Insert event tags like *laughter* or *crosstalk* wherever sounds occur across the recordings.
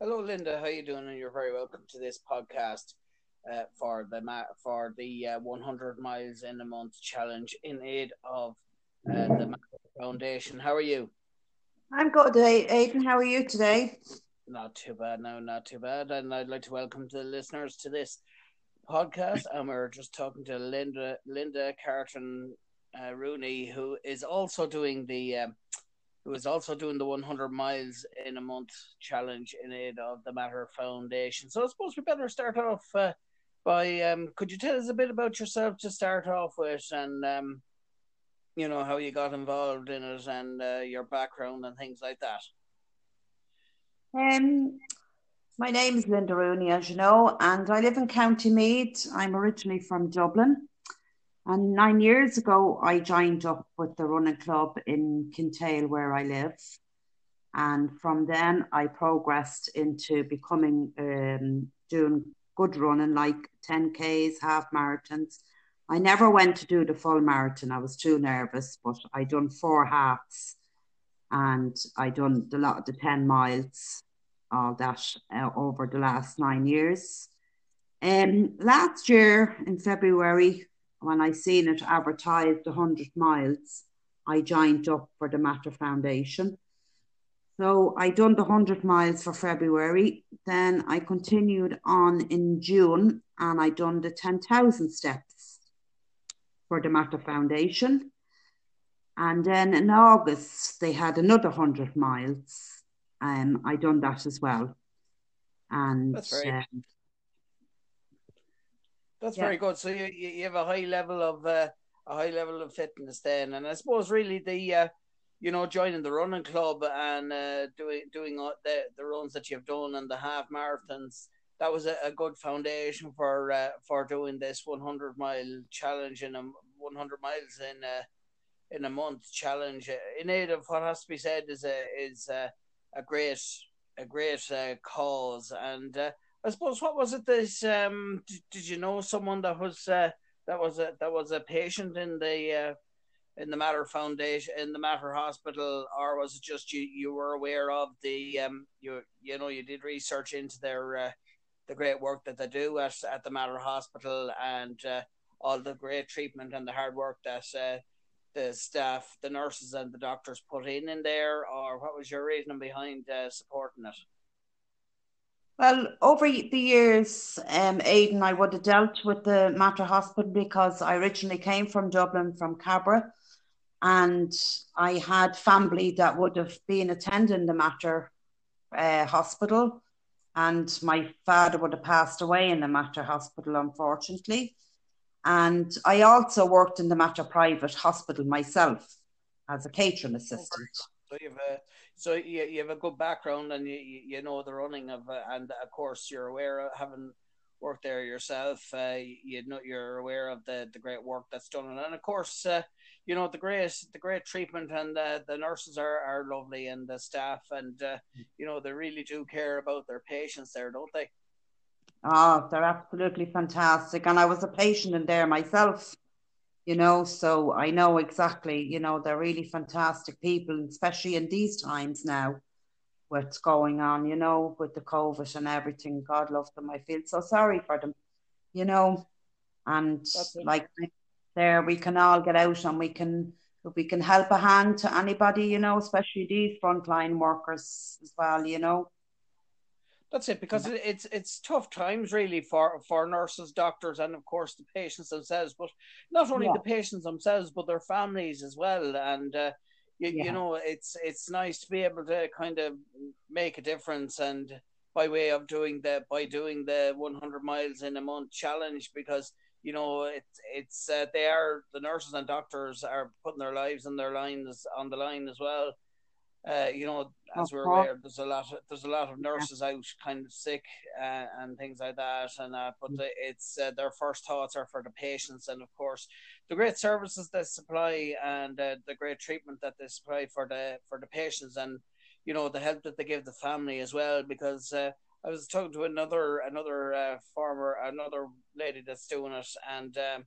Hello, Linda. How are you doing? And you're very welcome to this podcast uh, for the for the uh, 100 miles in a month challenge in aid of uh, the Foundation. How are you? I'm good, Aidan. How are you today? Not too bad. No, not too bad. And I'd like to welcome the listeners to this podcast. And we're just talking to Linda Linda Carton uh, Rooney, who is also doing the. Um, who is also doing the 100 miles in a month challenge in aid of the Mater Foundation. So I suppose we better start off uh, by um, could you tell us a bit about yourself to start off with, and um, you know how you got involved in it, and uh, your background and things like that. Um, my name is Linda Rooney, as you know, and I live in County Meath. I'm originally from Dublin. And nine years ago, I joined up with the running club in Kintail, where I live. And from then, I progressed into becoming um, doing good running, like 10Ks, half marathons. I never went to do the full marathon. I was too nervous, but I done four halves and I done a lot of the 10 miles, all that uh, over the last nine years. Um, last year in February, when I seen it advertised 100 miles, I joined up for the Mater Foundation. So I done the 100 miles for February. Then I continued on in June and I done the 10,000 steps for the Mater Foundation. And then in August, they had another 100 miles. Um, I done that as well. And um, That's yeah. very good. So you, you have a high level of uh, a high level of fitness then. And I suppose really the uh, you know, joining the running club and uh, doing doing the the runs that you've done and the half marathons. That was a, a good foundation for uh, for doing this 100 mile challenge in a 100 miles in a in a month challenge. In aid of what has to be said is a is a, a great a great uh, cause. And uh, I suppose what was it? This um, did, did you know someone that was uh, that was a that was a patient in the uh, in the Mater Foundation, in the Mater Hospital, or was it just you you were aware of the um you you know you did research into their uh, the great work that they do at at the Mater Hospital and uh, all the great treatment and the hard work that uh, the staff, the nurses and the doctors put in in there, or what was your reasoning behind uh, supporting it? Well, over the years, um, Aidan, I would have dealt with the Mater Hospital because I originally came from Dublin, from Cabra, and I had family that would have been attending the Mater uh, Hospital, and my father would have passed away in the Mater Hospital, unfortunately. And I also worked in the Mater Private Hospital myself as a catering assistant. So you have a so you, you have a good background and you you know the running of uh, and of course you're aware of having worked there yourself. Uh, you know you're aware of the the great work that's done and of course uh, you know the great the great treatment and uh, the nurses are, are lovely and the staff and uh, you know they really do care about their patients there don't they? Oh they're absolutely fantastic. And i was a patient in there myself you know? So i know exactly you know they're really fantastic people especially in these times now what's going on you know with the covid and everything. God love them i feel so sorry for them you know? And like there we can all get out and we can we can help a hand to anybody, you know, especially these frontline workers as well, you know. That's it, because yeah. it's it's tough times really for for nurses, doctors, and of course the patients themselves. But not only yeah. the patients themselves, but their families as well. And uh, you, yeah. you know, it's it's nice to be able to kind of make a difference and by way of doing the by doing the 100 miles in a month challenge because you know, it's it's uh, they are the nurses and doctors are putting their lives and their lines on the line as well. Uh, you know, as we're aware, there's a lot of, there's a lot of nurses out kind of sick uh, and things like that, and uh, but the, it's uh, their first thoughts are for the patients, and of course, the great services they supply and uh, the great treatment that they supply for the for the patients, and you know the help that they give the family as well, because uh, I was talking to another another uh, farmer, another lady that's doing it, and um,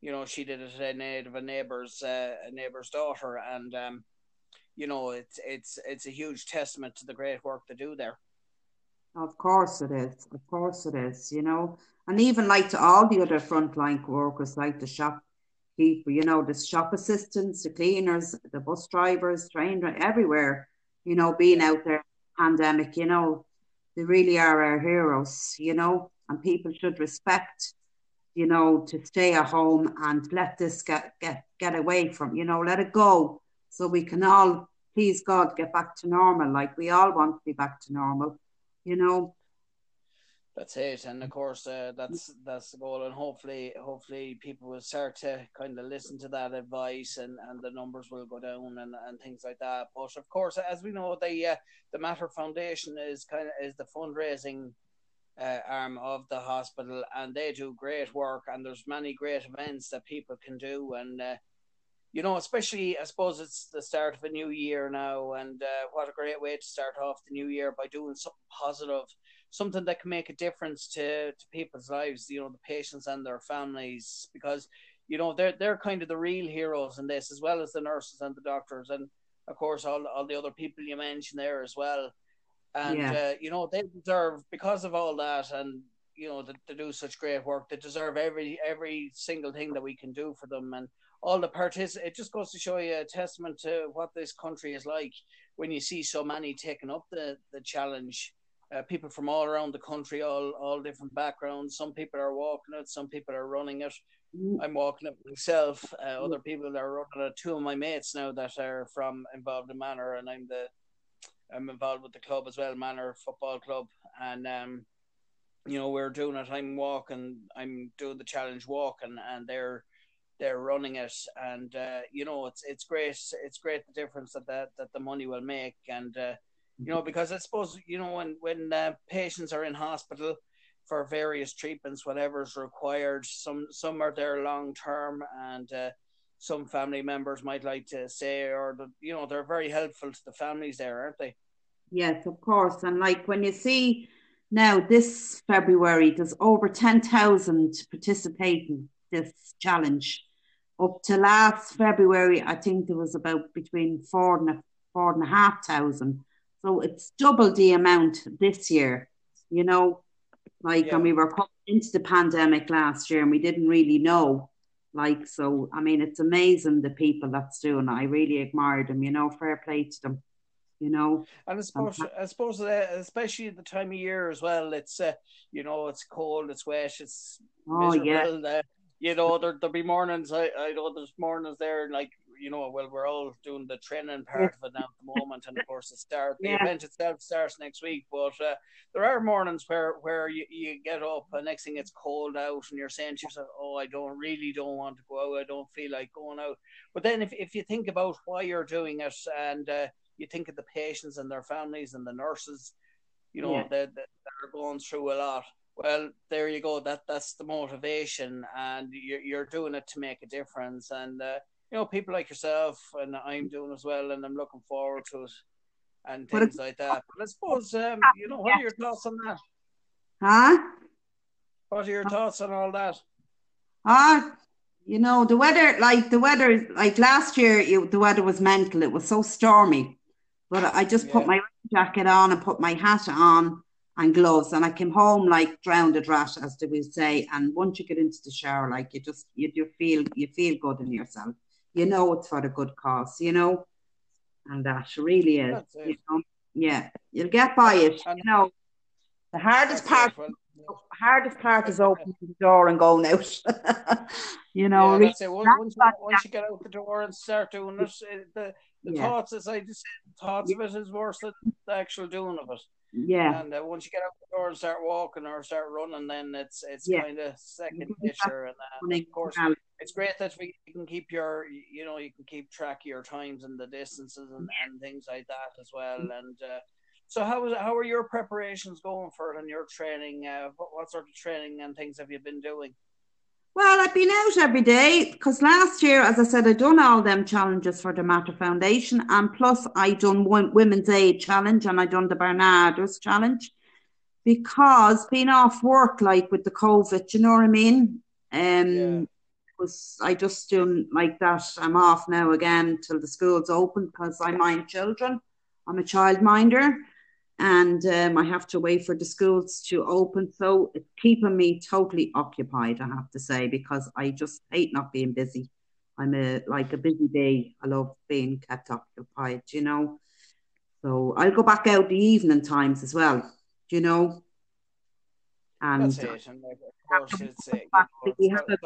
you know she did it in aid of a neighbor's uh, a neighbor's daughter, and um, you know it's it's it's a huge testament to the great work they do there. Of course it is. Of course it is, you know. And even like to all the other frontline workers, like the shop people, you know, the shop assistants, the cleaners, the bus drivers, train everywhere, you know, being out there pandemic, you know, they really are our heroes, you know, and people should respect, you know, to stay at home and let this get get get away from, you know, let it go so we can all please God get back to normal. Like we all want to be back to normal, you know. That's it, and of course uh, that's that's the goal, and hopefully, hopefully people will start to kind of listen to that advice, and, and the numbers will go down, and, and things like that. But of course, as we know, the uh, the Mater Foundation is kind of is the fundraising uh, arm of the hospital, and they do great work, and there's many great events that people can do, and uh, you know, especially I suppose it's the start of a new year now, and uh, what a great way to start off the new year by doing something positive something that can make a difference to, to people's lives, you know, the patients and their families, because, you know, they're, they're kind of the real heroes in this, as well as the nurses and the doctors, and of course, all, all the other people you mentioned there as well. And, yeah. uh, you know, they deserve, because of all that, and, you know, to, to do such great work, they deserve every every single thing that we can do for them. And all the parties, it just goes to show you a testament to what this country is like when you see so many taking up the, the challenge uh, people from all around the country, all all different backgrounds. Some people are walking it, some people are running it. Mm. I'm walking it myself. Uh, other people are running it. Two of my mates now that are from involved in Manor, and I'm the I'm involved with the club as well, Manor Football Club, and um, you know we're doing it. I'm walking. I'm doing the challenge walk, and and they're they're running it, and uh, you know it's it's great. It's great the difference that that, that the money will make, and uh, you know, because I suppose you know when when uh, patients are in hospital for various treatments, whatever is required, some some are there long term, and uh, some family members might like to say, or the, you know they're very helpful to the families there, aren't they? Yes, of course. And like when you see now this February, there's over ten thousand participating this challenge. Up to last February, I think there was about between four and a, four and a half thousand. So it's double the amount this year, you know, like, yeah. and we were coming into the pandemic last year and we didn't really know. Like, so, I mean, it's amazing the people that's doing it. I really admire them, you know, fair play to them, you know. And I suppose, I suppose, uh, especially at the time of year as well, it's, uh, you know, it's cold, it's wet, it's oh, miserable. Yeah. Uh, you know, there, there'll be mornings, I, I know there's mornings there, like you know, well, we're all doing the training part of it now at the moment, and of course, the start the yeah. event itself starts next week. But uh, there are mornings where where you, you get up, and next thing it's cold out, and you're saying to yourself, "Oh, I don't really don't want to go out. I don't feel like going out." But then, if if you think about why you're doing it, and uh, you think of the patients and their families and the nurses, you know, yeah. that, that are going through a lot well there you go that that's the motivation and you're, you're doing it to make a difference and uh, you know, people like yourself and I'm doing as well, and I'm looking forward to it and things like that. But I suppose, um, you know, what are your thoughts on that? Huh? What are your thoughts on all that? Ah, you know, the weather, like the weather, like last year, it, the weather was mental. It was so stormy. But I just yeah. put my jacket on and put my hat on and gloves, and I came home like drowned a rat, as they would say. And once you get into the shower, like you just you, you feel you feel good in yourself you know it's for a good cause, you know, and that really is. You know? Yeah, you'll get by it. And, you know, the hardest part, well, hardest part is opening the door and going out. *laughs* you know, yeah, that's it. Once, once, once, you get out the door and start doing it, the the yeah. thoughts, as I just said, thoughts of it is worse than the actual doing of it. Yeah. And uh, once you get out the door and start walking or start running, then it's it's yeah. kind of second nature. And uh, of course, it's great that we you can keep your you know you can keep track of your times and the distances and, and things like that as well. And uh, so how was how are your preparations going for it and your training? Uh, what, what sort of training and things have you been doing? Well, I've been out every day because last year, as I said, I done all them challenges for the Mater Foundation, and plus I done one Women's Aid challenge and I done the Barnardos challenge because being off work like with the COVID, you know what I mean? Um, yeah. was I just doing like that? I'm off now again till the school's open because I mind children. I'm a child minder, and um, I have to wait for the schools to open. So it's keeping me totally occupied, I have to say, because I just hate not being busy. I'm a like a busy bee. I love being kept occupied, you know. So I'll go back out the evening times as well, you know. And That's it. And of course, it's, we have a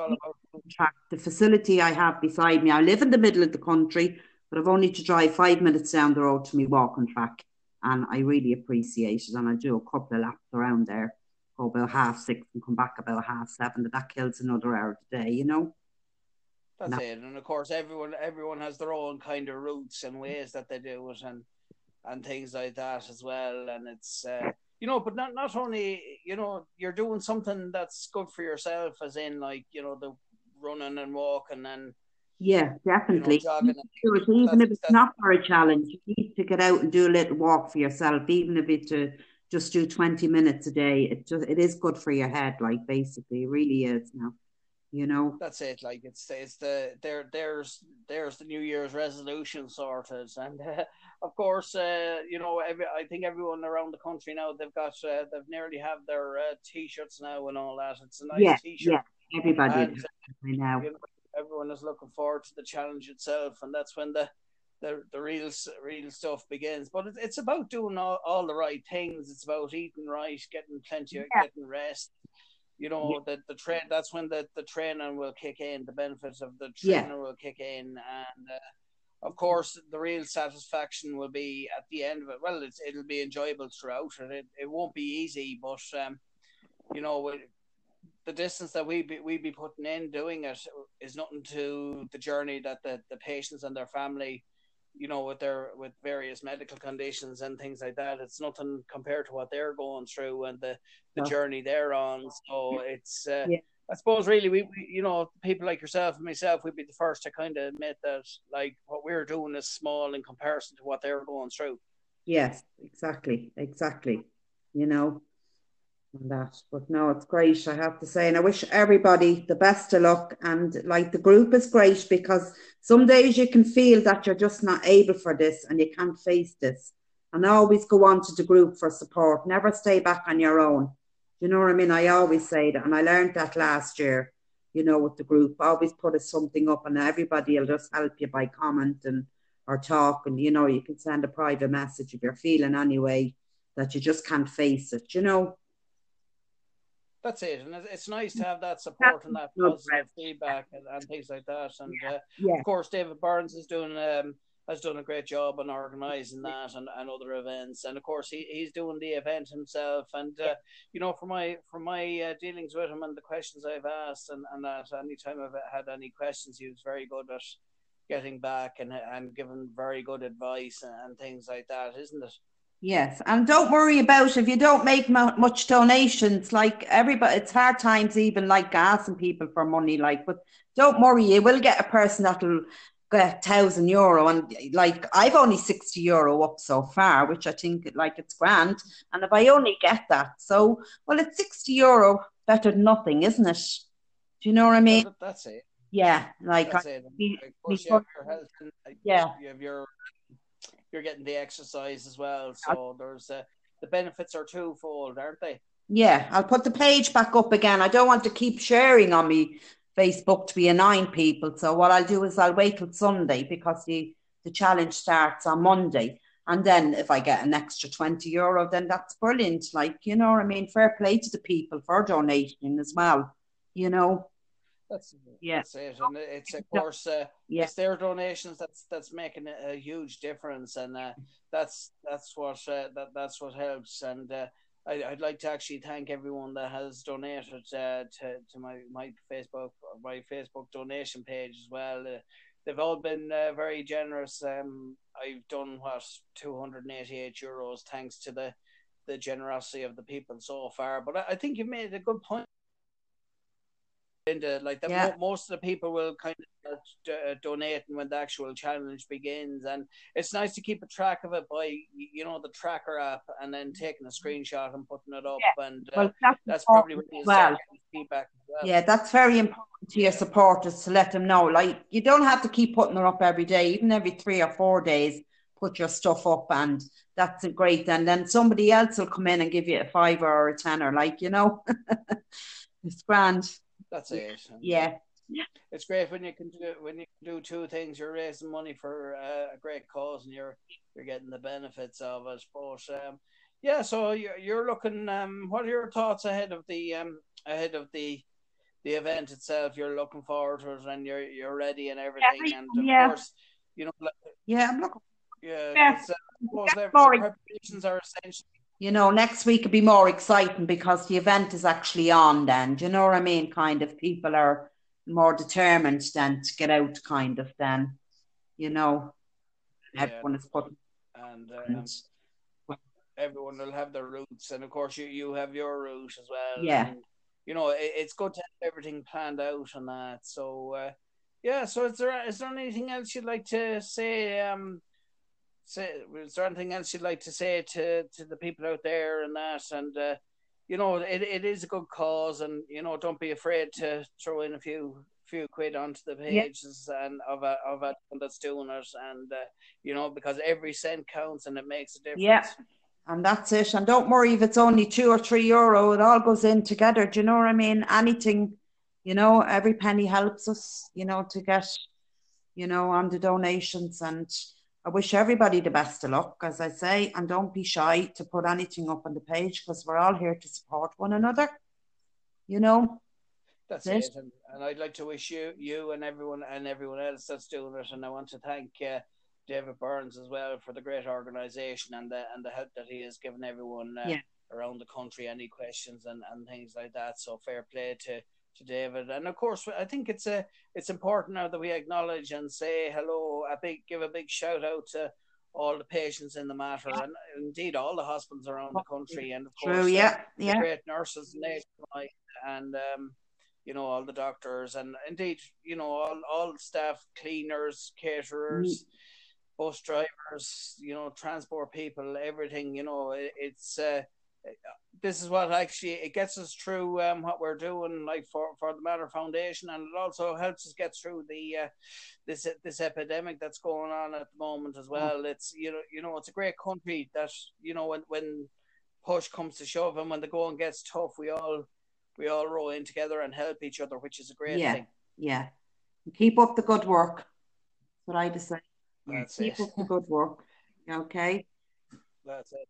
track. The facility I have beside me, I live in the middle of the country, but I've only to drive five minutes down the road to me walking track. And I really appreciate it. And I do a couple of laps around there, go about half six and come back about half seven. But that kills another hour a day, you know. That's it. And of course, everyone everyone has their own kind of routes and ways that they do it, and and things like that as well. And it's uh, you know, but not not only you know you're doing something that's good for yourself, as in like you know the running and walking and yeah, definitely. You know, even if it's not for a challenge, you to get out and do a little walk for yourself, even if it's to just do 20 minutes a day. It just it is good for your head, like basically, it really is now you know that's it like it's it's the there there's there's the new year's resolution sorted and uh, *laughs* of course uh, you know every, i think everyone around the country now they've got uh, they've nearly have their uh, t-shirts now and all that it's a nice yeah, t-shirt yeah everybody and, now. You know, everyone is looking forward to the challenge itself and that's when the the, the real real stuff begins but it, it's about doing all, all the right things it's about eating right getting plenty of yeah. getting rest you know yeah. the the train that's when the the training will kick in the benefits of the training yeah. will kick in and uh, of course the real satisfaction will be at the end of it well it's, it'll be enjoyable throughout and it, it won't be easy but um you know the distance that we be, we be putting in doing it is nothing to the journey that the, the patients and their family you know, with their with various medical conditions and things like that. It's nothing compared to what they're going through and the the journey they're on. So it's uh, yeah. I suppose really we, we, you know people like yourself and myself we'd be the first to kind of admit that like what we're doing is small in comparison to what they're going through. Yes, exactly, exactly. You know, and that. But no, it's great, I have to say. And I wish everybody the best of luck. And like the group is great because some days you can feel that you're just not able for this and you can't face this. And always go on to the group for support. Never stay back on your own. You know what I mean? I always say that. And I learned that last year, you know, with the group. Always put something up and everybody will just help you by comment and or talk. And, you know, you can send a private message if you're feeling anyway that you just can't face it, you know that's it, and it's nice to have that support and that positive feedback and, and, things like that. And uh, yeah. of course, David Burns is doing um, has done a great job on organising that and, and other events. And of course, he, he's doing the event himself. And uh, you know, for my for my uh, dealings with him and the questions I've asked, and and that anytime I've had any questions, he was very good at getting back and and giving very good advice and, and things like that, isn't it? Yes, and don't worry about if you don't make much donations. Like everybody, it's hard times, even like asking people for money. Like, but don't worry, you will get a person that'll get thousand euro, and like I've only sixty euro up so far, which I think like it's grand. And if I only get that, so well, it's sixty euro better than nothing, isn't it? Do you know what I mean? That's it. Yeah, like I, it. Be, you have your health and, uh, yeah, you have your you're getting the exercise as well. So there's uh, the benefits are twofold, aren't they? Yeah, I'll put the page back up again. I don't want to keep sharing on me Facebook to be annoying people. So what I'll do is I'll wait till Sunday because the the challenge starts on Monday. And then if I get an extra 20 euro, then that's brilliant. Like, you know I mean? Fair play to the people for donating as well, you know? That's yeah. That's it, and it's of course uh, yeah. it's their donations that's that's making a, huge difference, and uh, that's that's what uh, that that's what helps. And uh, I, would like to actually thank everyone that has donated uh, to to my my Facebook my Facebook donation page as well. Uh, they've all been very generous. Um, I've done what two hundred and eighty eight euros thanks to the the generosity of the people so far. But I, I think you made a good point into like that yeah. most of the people will kind of uh, donate when the actual challenge begins and it's nice to keep a track of it by you know the tracker app and then taking a screenshot and putting it up yeah. and uh, well, that's, that's probably well. feedback well. yeah that's very important to your supporters to let them know like you don't have to keep putting it up every day even every three or four days put your stuff up, and that's great. And then somebody else will come in and give you a five or a tenner, like you know, *laughs* it's grand. That's it. Yeah. It's great when you can do when you can do two things. You're raising money for uh, a great cause, and you're you're getting the benefits of it. But um, yeah, so you're, you're looking. Um, what are your thoughts ahead of the um, ahead of the the event itself? You're looking forward to it, and you're you're ready and everything. Yeah, and of yeah. course, you know, like, Yeah, I'm looking. yeah, Yeah. uh, Yeah, preparations are essential. You know, next week will be more exciting because the event is actually on. Then, do you know what I mean? Kind of people are more determined then to get out. Kind of then, you know, Yeah. everyone is putting. and um, everyone will have their routes, and of course you you have your route as well. Yeah. and, you know it, it's good to have everything planned out on that. So uh, yeah, so is there is there anything else you'd like to say? Um, say is there anything else you'd like to say to to the people out there and that and. Uh, you know, it, it is a good cause, and you know, don't be afraid to throw in a few few quid onto the pages and of a of a that's doing it, and uh, you know, because every cent counts and it makes a difference. Yeah. And that's it. And don't worry if it's only two or three euro, it all goes in together. Do you know what I mean? Anything, you know, every penny helps us, you know, to get, you know, on the donations. And I wish everybody the best of luck, as I say, and don't be shy to put anything up on the page because we're all here to support one another, you know. That's it, and, and I'd like to wish you, you and everyone and everyone else that's doing it, and I want to thank uh, David Burns as well for the great organisation and the and the help that he has given everyone uh, Yeah. around the country. Any questions and, and things like that. So fair play to, to David, and of course I think it's a it's important now that we acknowledge and say hello, a big give a big shout out to all the patients in the Mater, and indeed all the hospitals around the country, and of course True, yeah, the yeah. great nurses nationwide and um, you know all the doctors and indeed you know all all staff cleaners caterers bus drivers you know transport people everything you know it, it's uh, this is what actually it gets us through um, what we're doing like for for the Mater Foundation and it also helps us get through the uh, this this epidemic that's going on at the moment as well it's you know you know it's a great country that you know when when push comes to shove and when the going gets tough we all we all row in together and help each other which is a great Yeah. thing Yeah. Keep up the good work. That's what I decide. That's Keep it. up the good work. Okay. That's it.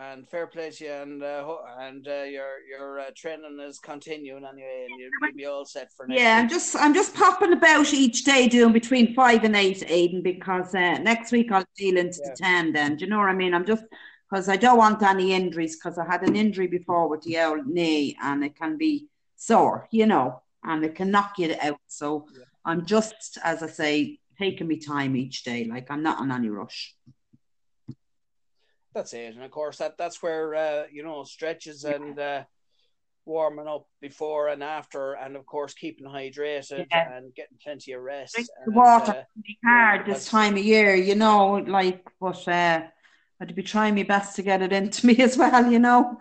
And fair play to you, and uh, and uh, your your uh, training is continuing anyway, and you'll, you'll be all set for next Yeah, I'm just I'm just popping about each day doing between five and eight, Aiden, because uh, next week I'll deal into Yeah. the ten. Then do you know what I mean? I'm just because I don't want any injuries because I had an injury before with the old knee and it can be sore, you know, and it can knock you out. So Yeah. I'm just, as I say, taking me time each day. Like I'm not on any rush. That's it, and of course that that's where uh, you know stretches and uh, warming up before and after, and of course keeping hydrated Yeah. and getting plenty of rest. The and, water uh, be hard yeah, this time of year, you know, like, but uh, I'd be trying my best to get it into *laughs* me as well, you know.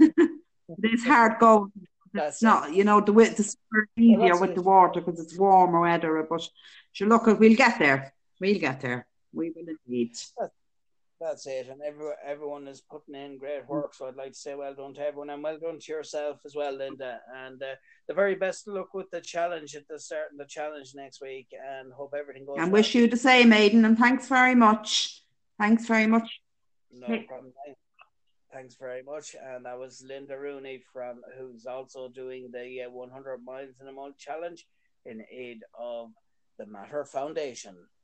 it is hard going. That's It's not, you know, the with the summer is easier with it. the water because it's warmer weather, but sure, look, we'll get there. We'll get there. We will indeed. That's it, and every, everyone is putting in great work. So I'd like to say well done to everyone, and well done to yourself as well, Linda. And uh, the very best of luck with the challenge at the start of the challenge next week, and hope everything goes. And well. wish you the same, Aidan, and thanks very much. Thanks very much. No Hey. problem. Thanks- Thanks very much. And that was Linda Rooney from who's also doing the uh, 100 miles in a month challenge in aid of the Mater Foundation.